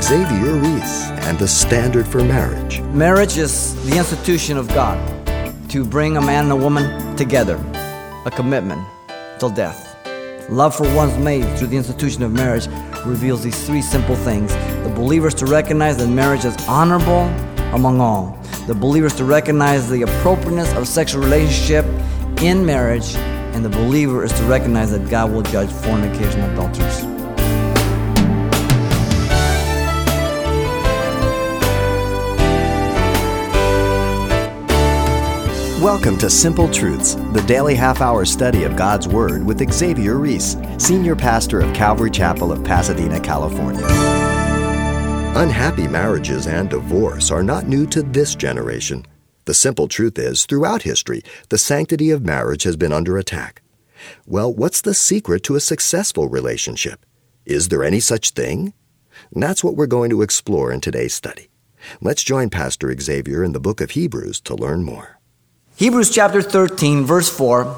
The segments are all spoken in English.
Xavier Ries and the standard for marriage. Marriage is the institution of God to bring a man and a woman together, a commitment till death. Love for one's mate through the institution of marriage reveals these three simple things. The believers to recognize that marriage is honorable among all. The believers to recognize the appropriateness of sexual relationship in marriage. And the believer is to recognize that God will judge fornication and adulterers. Welcome to Simple Truths, the daily half hour study of God's Word with Xavier Ries, Senior Pastor of Calvary Chapel of Pasadena, California. Unhappy marriages and divorce are not new to this generation. The simple truth is, throughout history, the sanctity of marriage has been under attack. Well, what's the secret to a successful relationship? Is there any such thing? And that's what we're going to explore in today's study. Let's join Pastor Xavier in the book of Hebrews to learn more. Hebrews chapter 13, verse 4,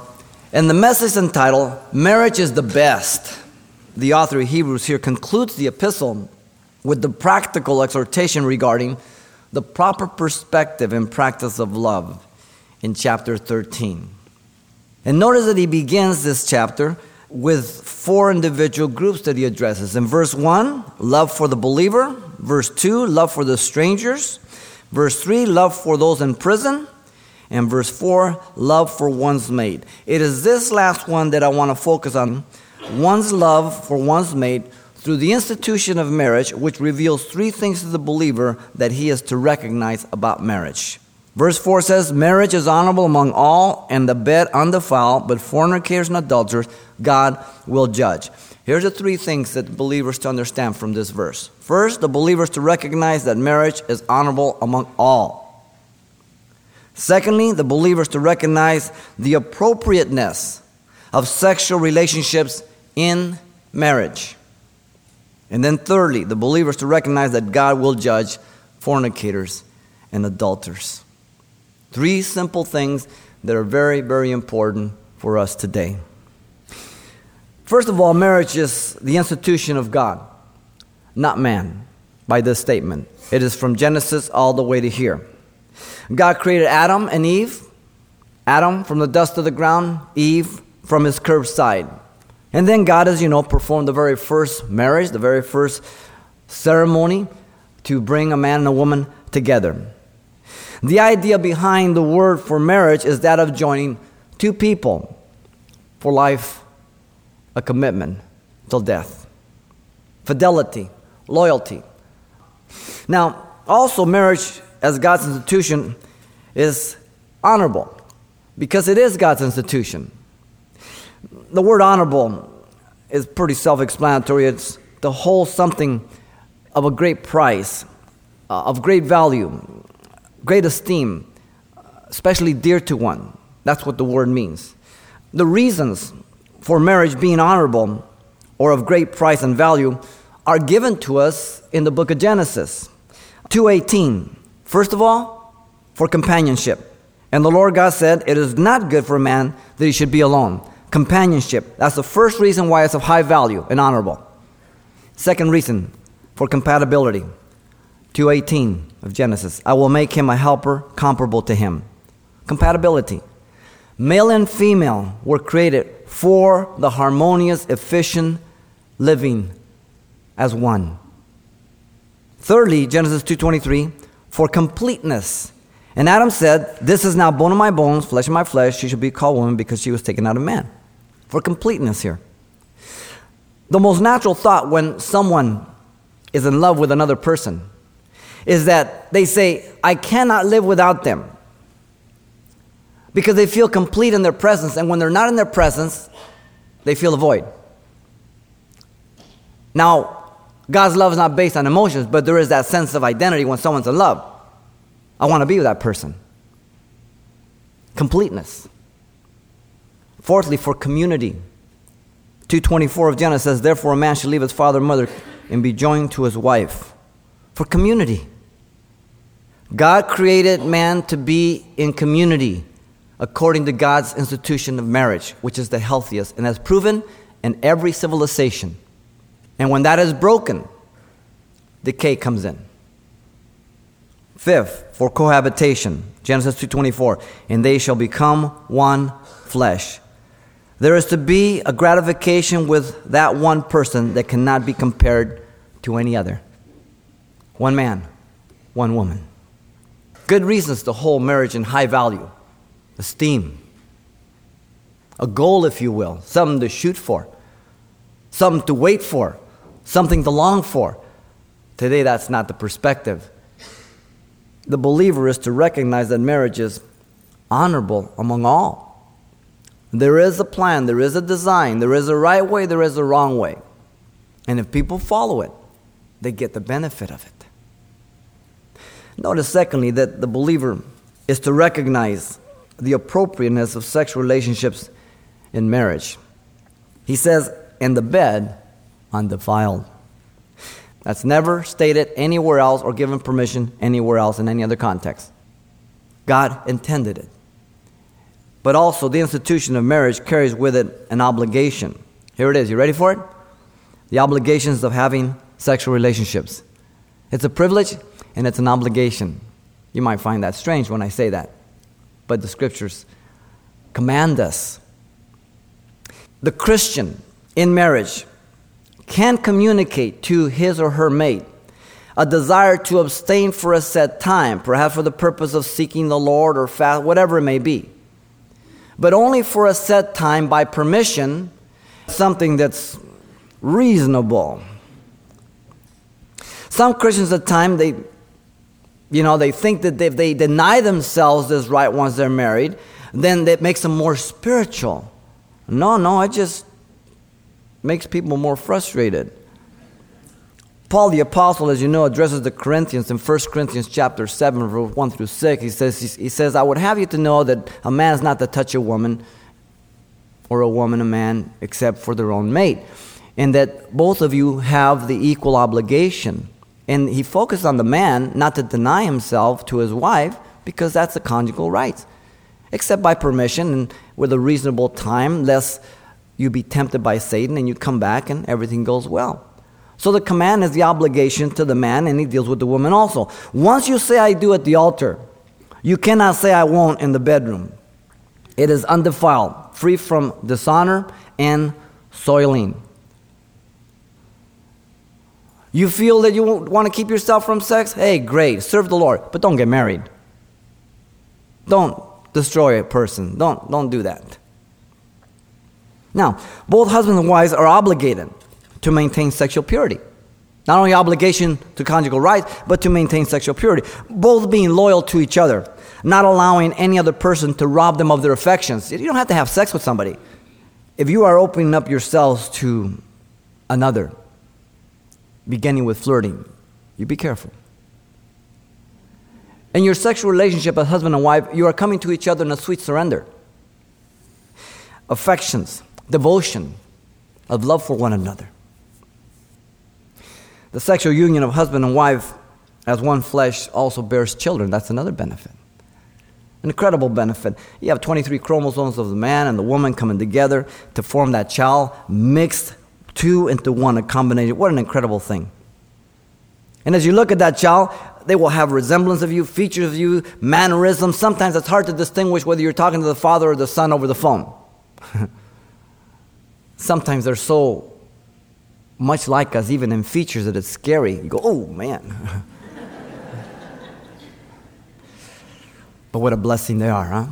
and the message entitled, Marriage is the Best. The author of Hebrews here concludes the epistle with the practical exhortation regarding the proper perspective and practice of love in chapter 13. And notice that he begins this chapter with four individual groups that he addresses. In verse 1, love for the believer. Verse 2, love for the strangers. Verse 3, love for those in prison. And verse 4, love for one's mate. It is this last one that I want to focus on one's love for one's mate through the institution of marriage, which reveals three things to the believer that he is to recognize about marriage. Verse 4 says, Marriage is honorable among all, and the bed undefiled, but fornicators and adulterers God will judge. Here's the three things that believers to understand from this verse. First, the believers to recognize that marriage is honorable among all. Secondly, the believers to recognize the appropriateness of sexual relationships in marriage. And then thirdly, the believers to recognize that God will judge fornicators and adulterers. Three simple things that are very, very important for us today. First of all, marriage is the institution of God, not man, by this statement. It is from Genesis all the way to here. God created Adam and Eve. Adam from the dust of the ground, Eve from his curved side. And then God, as you know, performed the very first marriage, the very first ceremony to bring a man and a woman together. The idea behind the word for marriage is that of joining two people for life, a commitment till death, fidelity, loyalty. Now, also, marriage as God's institution is honorable because it is God's institution. The word honorable is pretty self explanatory. It's to hold something of a great price, uh, of great value, great esteem, especially dear to one. That's what the word means. The reasons for marriage being honorable or of great price and value are given to us in the book of Genesis 2:18 First of all, for companionship. And the Lord God said, It is not good for a man that he should be alone. Companionship. That's the first reason why it's of high value and honorable. Second reason, for compatibility. 2:18 of Genesis. I will make him a helper comparable to him. Compatibility. Male and female were created for the harmonious, efficient living as one. Thirdly, Genesis 2:23, for completeness. And Adam said, This is now bone of my bones, flesh of my flesh. She should be called woman because she was taken out of man. For completeness here. The most natural thought when someone is in love with another person is that they say, I cannot live without them. Because they feel complete in their presence, and when they're not in their presence, they feel a void. Now, God's love is not based on emotions, but there is that sense of identity when someone's in love. I want to be with that person. Completeness. Fourthly, for community. 224 of Genesis says, Therefore a man should leave his father and mother and be joined to his wife. For community. God created man to be in community according to God's institution of marriage, which is the healthiest and has proven in every civilization. And when that is broken, decay comes in. Fifth, for cohabitation, Genesis 2:24, and they shall become one flesh. There is to be a gratification with that one person that cannot be compared to any other. One man, one woman. Good reasons to hold marriage in high value, esteem, a goal, if you will, something to shoot for, something to wait for, something to long for. Today, that's not the perspective. The believer is to recognize that marriage is honorable among all. There is a plan, there is a design, there is a right way, there is a wrong way. And if people follow it, they get the benefit of it. Notice, secondly, that the believer is to recognize the appropriateness of sexual relationships in marriage. He says, and the bed undefiled. That's never stated anywhere else or given permission anywhere else in any other context. God intended it. But also, the institution of marriage carries with it an obligation. Here it is. You ready for it? The obligations of having sexual relationships. It's a privilege and it's an obligation. You might find that strange when I say that, but the scriptures command us the Christian in marriage can communicate to his or her mate a desire to abstain for a set time, perhaps for the purpose of seeking the Lord or fast, whatever it may be, but only for a set time by permission, something that's reasonable. Some Christians at times they you know they think that if they deny themselves this right once they're married, then that makes them more spiritual. No, no, it just makes people more frustrated. Paul the apostle, as you know, addresses the Corinthians in 1 Corinthians chapter 7, verse 1 through 6. He says, he says, I would have you to know that a man is not to touch a woman, or a woman a man, except for their own mate. And that both of you have the equal obligation. And he focused on the man not to deny himself to his wife, because that's the conjugal rights except by permission and with a reasonable time, lest you be tempted by Satan and you come back and everything goes well. So the command is the obligation to the man, and he deals with the woman also. Once you say, I do at the altar, you cannot say, I won't in the bedroom. It is undefiled, free from dishonor and soiling. You feel that you want to keep yourself from sex? Hey, great, serve the Lord, but don't get married. Don't destroy a person. Don't, don't do that. Now, both husbands and wives are obligated to maintain sexual purity. Not only obligation to conjugal rights, but to maintain sexual purity. Both being loyal to each other, not allowing any other person to rob them of their affections. You don't have to have sex with somebody. If you are opening up yourselves to another, beginning with flirting, you be careful. In your sexual relationship as husband and wife, you are coming to each other in a sweet surrender. Affections, devotion, of love for one another. The sexual union of husband and wife as one flesh also bears children. That's another benefit. An incredible benefit. You have 23 chromosomes of the man and the woman coming together to form that child, mixed two into one, a combination. What an incredible thing. And as you look at that child, they will have resemblance of you, features of you, mannerisms. Sometimes it's hard to distinguish whether you're talking to the father or the son over the phone. Sometimes they're so much like us, even in features, that it's scary. You go, oh man. but what a blessing they are, huh?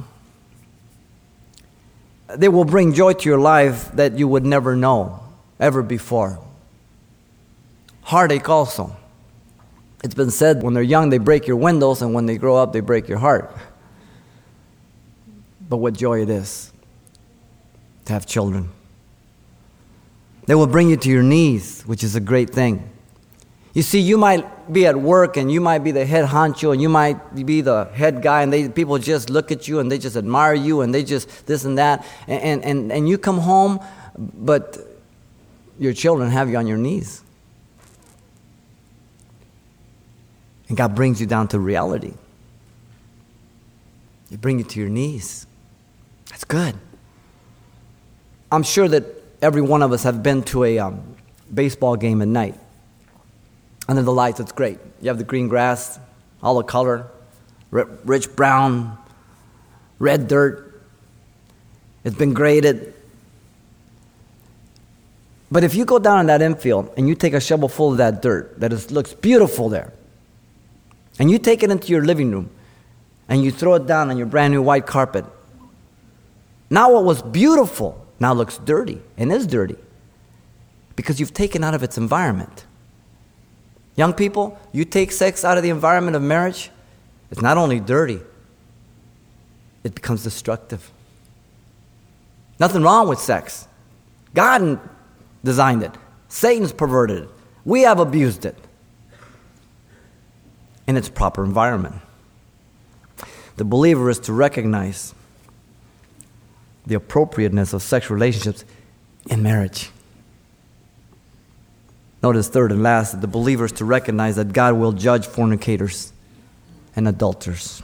They will bring joy to your life that you would never know ever before. Heartache also. It's been said when they're young, they break your windows, and when they grow up, they break your heart. But what joy it is to have children. They will bring you to your knees, which is a great thing. You see, you might be at work and you might be the head honcho and you might be the head guy, and they, people just look at you and they just admire you and they just this and that. And, and, and you come home, but your children have you on your knees. And God brings you down to reality. He brings you to your knees. That's good. I'm sure that every one of us have been to a um, baseball game at night. Under the lights, it's great. You have the green grass, all the color, rich brown, red dirt. It's been graded. But if you go down in that infield and you take a shovel full of that dirt that is, looks beautiful there, and you take it into your living room and you throw it down on your brand new white carpet, now what was beautiful now looks dirty and is dirty because you've taken out of its environment. Young people, you take sex out of the environment of marriage, it's not only dirty, it becomes destructive. Nothing wrong with sex. God designed it, Satan's perverted it. We have abused it in its proper environment. The believer is to recognize the appropriateness of sexual relationships in marriage. Notice, third and last, the believer is to recognize that God will judge fornicators and adulterers.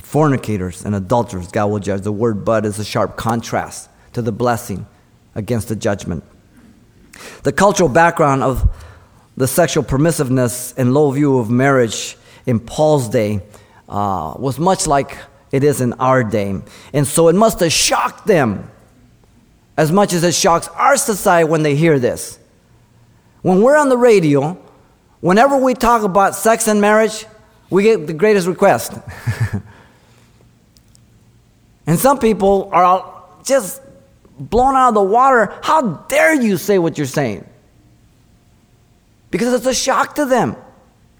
Fornicators and adulterers, God will judge. The word but is a sharp contrast to the blessing against the judgment. The cultural background of the sexual permissiveness and low view of marriage in Paul's day uh, was much like it is in our day. And so it must have shocked them as much as it shocks our society when they hear this. When we're on the radio, whenever we talk about sex and marriage, we get the greatest request. and some people are just blown out of the water. How dare you say what you're saying? Because it's a shock to them.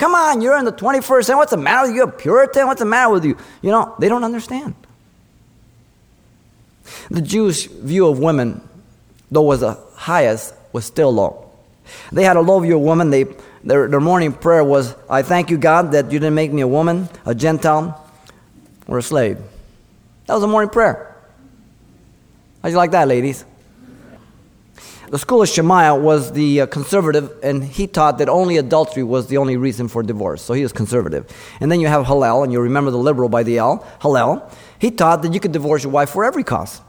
Come on, you're in the 21st century. What's the matter with you? A Puritan? What's the matter with you? You know, they don't understand. The Jewish view of women, though was the highest, was still low. They had a low view of woman. They, their, their morning prayer was, I thank you, God, that you didn't make me a woman, a Gentile, or a slave. That was a morning prayer. How'd you like that, ladies? The school of Shammai was the uh, conservative, and he taught that only adultery was the only reason for divorce. So he was conservative. And then you have Hillel, and you remember the liberal by the L, Hillel. He taught that you could divorce your wife for every cause,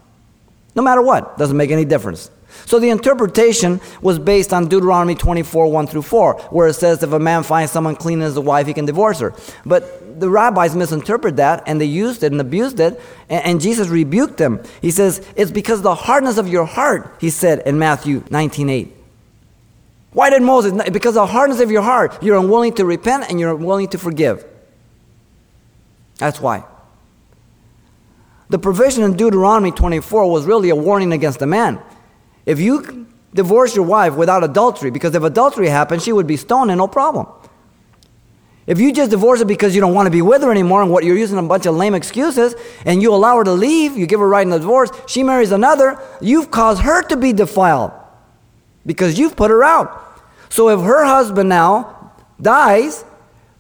no matter what. Doesn't make any difference. So the interpretation was based on Deuteronomy 24, 1 through 4, where it says if a man finds someone clean as a wife, he can divorce her. But the rabbis misinterpreted that and they used it and abused it, and, and Jesus rebuked them. He says, It's because the hardness of your heart, he said in Matthew 19, 8. Why did Moses? Because of the hardness of your heart, you're unwilling to repent and you're unwilling to forgive. That's why. The provision in Deuteronomy 24 was really a warning against the man. If you divorce your wife without adultery, because if adultery happened, she would be stoned and no problem. If you just divorce her because you don't want to be with her anymore and what you're using a bunch of lame excuses and you allow her to leave, you give her right in the divorce, she marries another, you've caused her to be defiled because you've put her out. So if her husband now dies,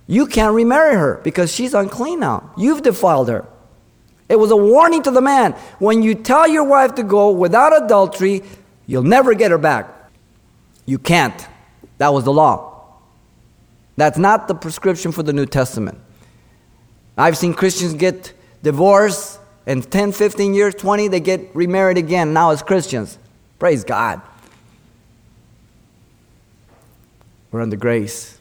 you can't remarry her because she's unclean now. You've defiled her. It was a warning to the man. When you tell your wife to go without adultery, You'll never get her back. You can't. That was the law. That's not the prescription for the New Testament. I've seen Christians get divorced and 10, 15 years, 20, they get remarried again now as Christians. Praise God. We're under grace.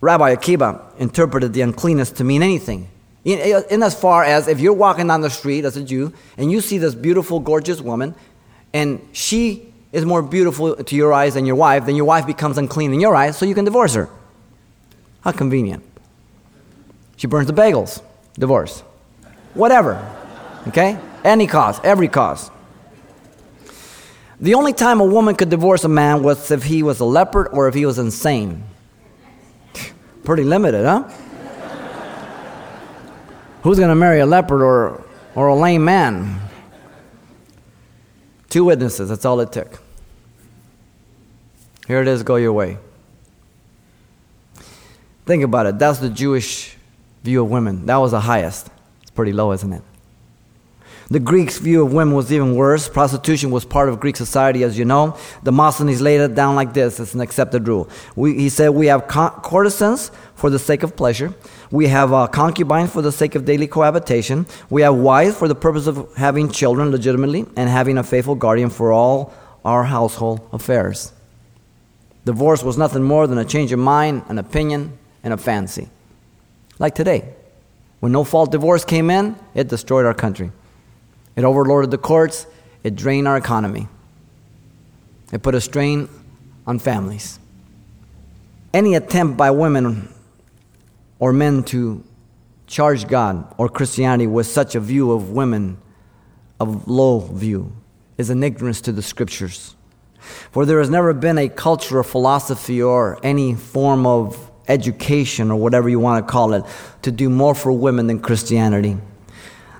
Rabbi Akiba interpreted the uncleanness to mean anything. In, in, as far as if you're walking down the street as a Jew and you see this beautiful, gorgeous woman, and she is more beautiful to your eyes than your wife, then your wife becomes unclean in your eyes, so you can divorce her. How convenient. She burns the bagels, divorce. Whatever. Okay? Any cause, every cause. The only time a woman could divorce a man was if he was a leopard or if he was insane. Pretty limited, huh? Who's going to marry a leopard or, or a lame man? Two witnesses, that's all it took. Here it is, go your way. Think about it. That's the Jewish view of women. That was the highest. It's pretty low, isn't it? The Greeks' view of women was even worse. Prostitution was part of Greek society, as you know. Demosthenes laid it down like this it's an accepted rule. We, he said, We have courtesans for the sake of pleasure, we have uh, concubines for the sake of daily cohabitation, we have wives for the purpose of having children legitimately, and having a faithful guardian for all our household affairs. Divorce was nothing more than a change of mind, an opinion, and a fancy. Like today. When no fault divorce came in, it destroyed our country. It overloaded the courts, it drained our economy, it put a strain on families. Any attempt by women or men to charge God or Christianity with such a view of women, of low view, is an ignorance to the scriptures. For there has never been a culture or philosophy or any form of education or whatever you want to call it to do more for women than Christianity.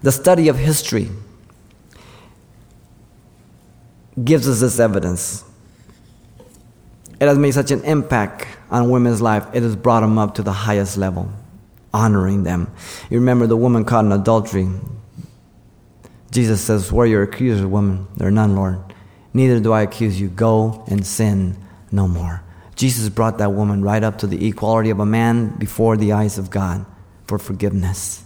The study of history gives us this evidence. It has made such an impact on women's life, it has brought them up to the highest level, honoring them. You remember the woman caught in adultery. Jesus says, Where are your accusers, woman? There are none, Lord. Neither do I accuse you. Go and sin no more. Jesus brought that woman right up to the equality of a man before the eyes of God for forgiveness.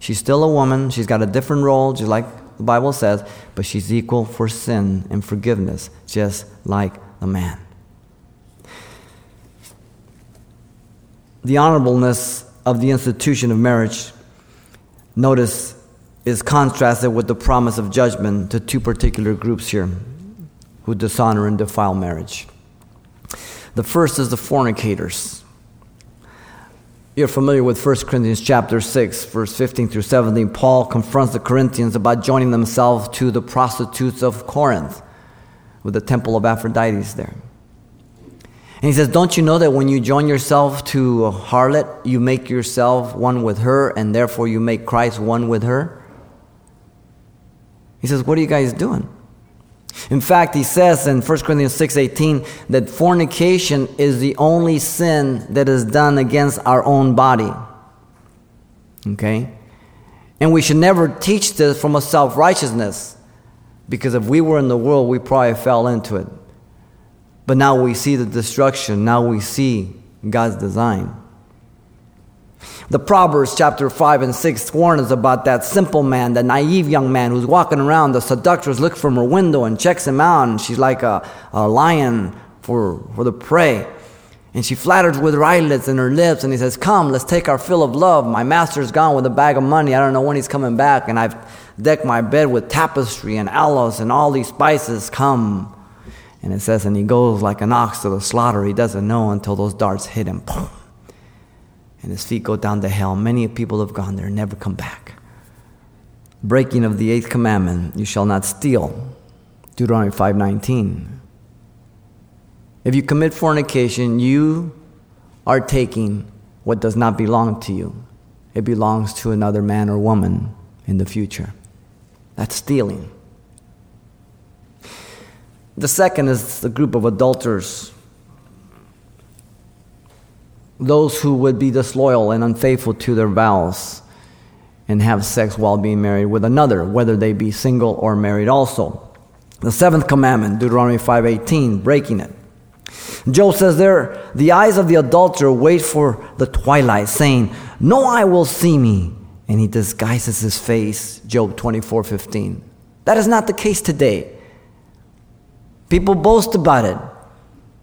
She's still a woman, she's got a different role, just like the Bible says, but she's equal for sin and forgiveness, just like the man. The honorableness of the institution of marriage, notice, is contrasted with the promise of judgment to two particular groups here who dishonor and defile marriage. The first is the fornicators. You're familiar with 1 Corinthians chapter 6, verse 15 through 17. Paul confronts the Corinthians about joining themselves to the prostitutes of Corinth with the temple of Aphrodite there. And he says, Don't you know that when you join yourself to a harlot, you make yourself one with her, and therefore you make Christ one with her? He says, What are you guys doing? In fact, he says in 1 Corinthians 6:18 that fornication is the only sin that is done against our own body. Okay? And we should never teach this from a self-righteousness because if we were in the world, we probably fell into it. But now we see the destruction, now we see God's design. The Proverbs chapter 5 and 6 warn us about that simple man, that naive young man who's walking around. The seductress looks from her window and checks him out, and she's like a, a lion for, for the prey. And she flatters with her eyelids and her lips, and he says, Come, let's take our fill of love. My master's gone with a bag of money. I don't know when he's coming back, and I've decked my bed with tapestry and aloes and all these spices. Come. And it says, And he goes like an ox to the slaughter. He doesn't know until those darts hit him. And his feet go down to hell. Many people have gone there, and never come back. Breaking of the eighth commandment, you shall not steal. Deuteronomy 5:19. If you commit fornication, you are taking what does not belong to you. It belongs to another man or woman in the future. That's stealing. The second is the group of adulterers those who would be disloyal and unfaithful to their vows and have sex while being married with another, whether they be single or married also. The seventh commandment, Deuteronomy 5:18, breaking it. Job says there, the eyes of the adulterer wait for the twilight, saying, No eye will see me. And he disguises his face, Job 24:15. That is not the case today. People boast about it.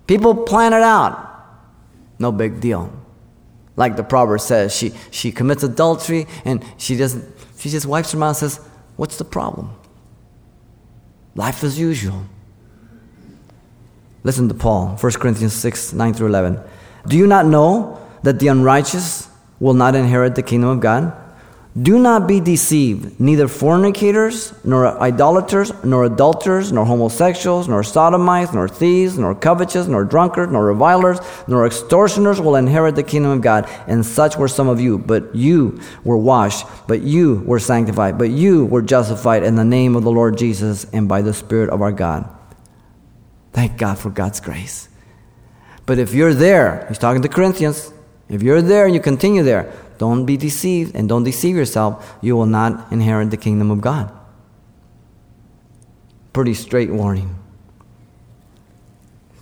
People plan it out. No big deal. Like the proverb says, she, she commits adultery and she doesn't, she just wipes her mouth and says, What's the problem? Life as usual. Listen to Paul, 1 Corinthians 6, 9 through 11. Do you not know that the unrighteous will not inherit the kingdom of God? Do not be deceived. Neither fornicators, nor idolaters, nor adulterers, nor homosexuals, nor sodomites, nor thieves, nor covetous, nor drunkards, nor revilers, nor extortioners will inherit the kingdom of God. And such were some of you. But you were washed, but you were sanctified, but you were justified in the name of the Lord Jesus and by the Spirit of our God. Thank God for God's grace. But if you're there, he's talking to Corinthians, if you're there and you continue there, don't be deceived and don't deceive yourself. You will not inherit the kingdom of God. Pretty straight warning.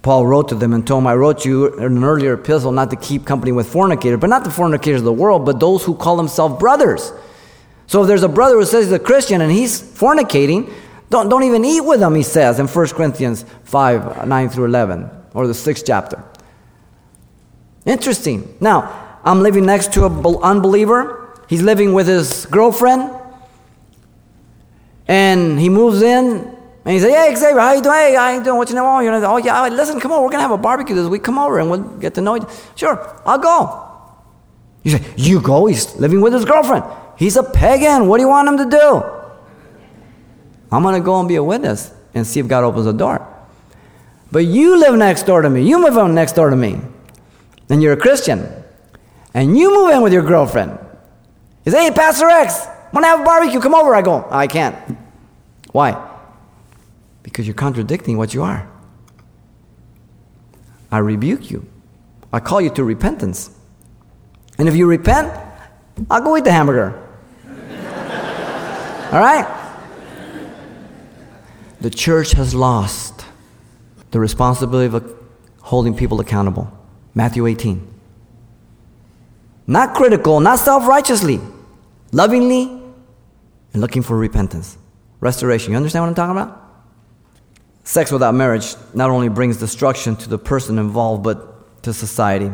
Paul wrote to them and told them, I wrote you in an earlier epistle not to keep company with fornicators, but not the fornicators of the world, but those who call themselves brothers. So if there's a brother who says he's a Christian and he's fornicating, don't, don't even eat with him, he says in 1 Corinthians 5 9 through 11. or the sixth chapter. Interesting. Now, I'm living next to an unbeliever. He's living with his girlfriend. And he moves in and he said, Hey, Xavier, how you doing? Hey, how you doing? What you know? You know, oh, yeah, listen, come on, we're going to have a barbecue this week. Come over and we'll get to know you. Sure, I'll go. You say, You go? He's living with his girlfriend. He's a pagan. What do you want him to do? I'm going to go and be a witness and see if God opens the door. But you live next door to me. You move in next door to me. And you're a Christian. And you move in with your girlfriend. You say, Hey, Pastor X, want to have a barbecue? Come over. I go, oh, I can't. Why? Because you're contradicting what you are. I rebuke you. I call you to repentance. And if you repent, I'll go eat the hamburger. All right? The church has lost the responsibility of holding people accountable. Matthew 18. Not critical, not self righteously, lovingly, and looking for repentance. Restoration. You understand what I'm talking about? Sex without marriage not only brings destruction to the person involved, but to society.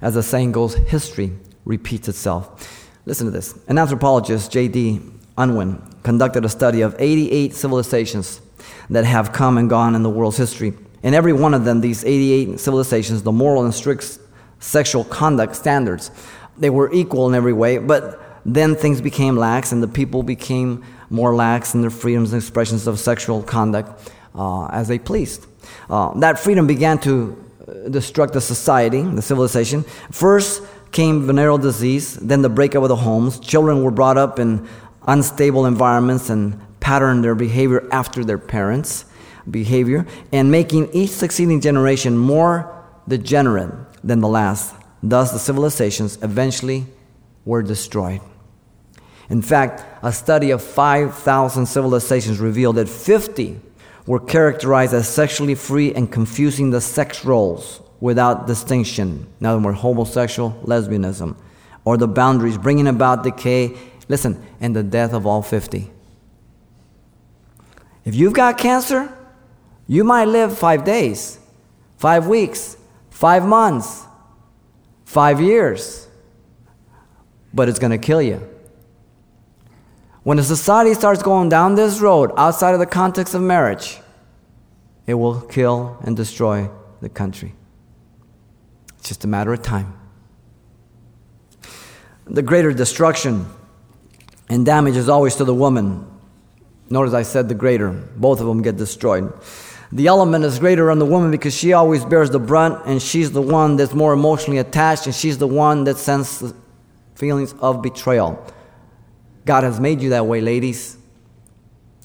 As the saying goes, history repeats itself. Listen to this. An anthropologist, J.D. Unwin, conducted a study of 88 civilizations that have come and gone in the world's history. In every one of them, these 88 civilizations, the moral and strict sexual conduct standards, they were equal in every way, but then things became lax and the people became more lax in their freedoms and expressions of sexual conduct uh, as they pleased. Uh, that freedom began to uh, destruct the society, the civilization. First came venereal disease, then the breakup of the homes. Children were brought up in unstable environments and patterned their behavior after their parents' behavior, and making each succeeding generation more degenerate than the last. Thus, the civilizations eventually were destroyed. In fact, a study of 5,000 civilizations revealed that 50 were characterized as sexually free and confusing the sex roles without distinction. In other words, homosexual, lesbianism, or the boundaries, bringing about decay, listen, and the death of all 50. If you've got cancer, you might live five days, five weeks, five months, five years, but it's going to kill you. When a society starts going down this road outside of the context of marriage, it will kill and destroy the country. It's just a matter of time. The greater destruction and damage is always to the woman. Notice I said the greater. Both of them get destroyed. The element is greater on the woman because she always bears the brunt and she's the one that's more emotionally attached and she's the one that sends feelings of betrayal. God has made you that way, ladies.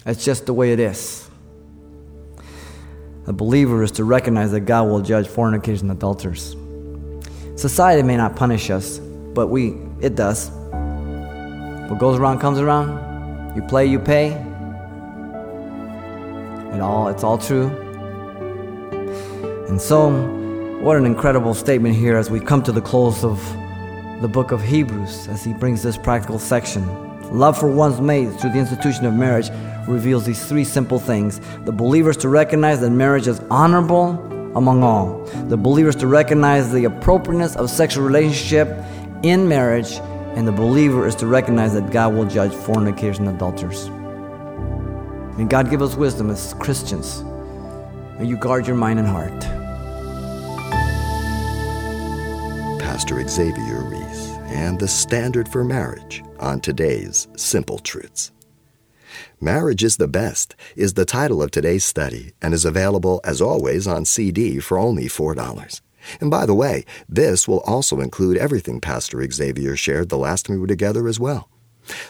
That's just the way it is. A believer is to recognize that God will judge fornicators and adulterers. Society may not punish us, but we it does. What goes around comes around. You play, you pay. All it's all true. And so, what an incredible statement here as we come to the close of the book of Hebrews as he brings this practical section. Love for one's mate through the institution of marriage reveals these three simple things. The believers to recognize that marriage is honorable among all. The believers to recognize the appropriateness of sexual relationship in marriage. And the believer is to recognize that God will judge fornicators and adulterers. May God give us wisdom as Christians. May you guard your mind and heart. Pastor Xavier Ries and the standard for marriage on today's Simple Truths. Marriage is the Best is the title of today's study and is available, as always, on CD for only $4. And by the way, this will also include everything Pastor Xavier shared the last time we were together as well.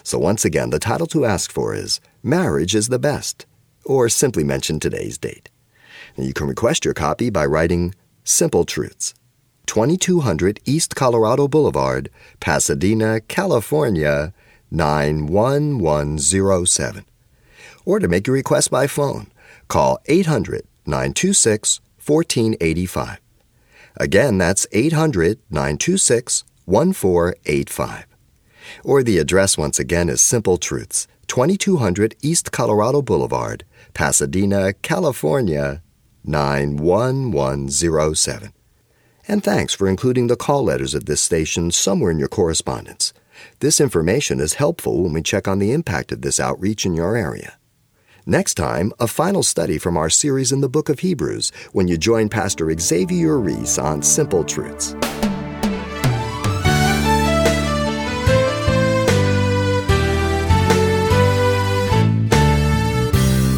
So once again, the title to ask for is Marriage is the Best, or simply mention today's date. And you can request your copy by writing Simple Truths, 2200 East Colorado Boulevard, Pasadena, California 91107. Or to make your request by phone, call 800 926 1485. Again, that's 800 926 1485. Or the address once again is Simple Truths, 2200 East Colorado Boulevard, Pasadena, California 91107. And thanks for including the call letters of this station somewhere in your correspondence. This information is helpful when we check on the impact of this outreach in your area. Next time, a final study from our series in the book of Hebrews when you join Pastor Xavier Ries on Simple Truths.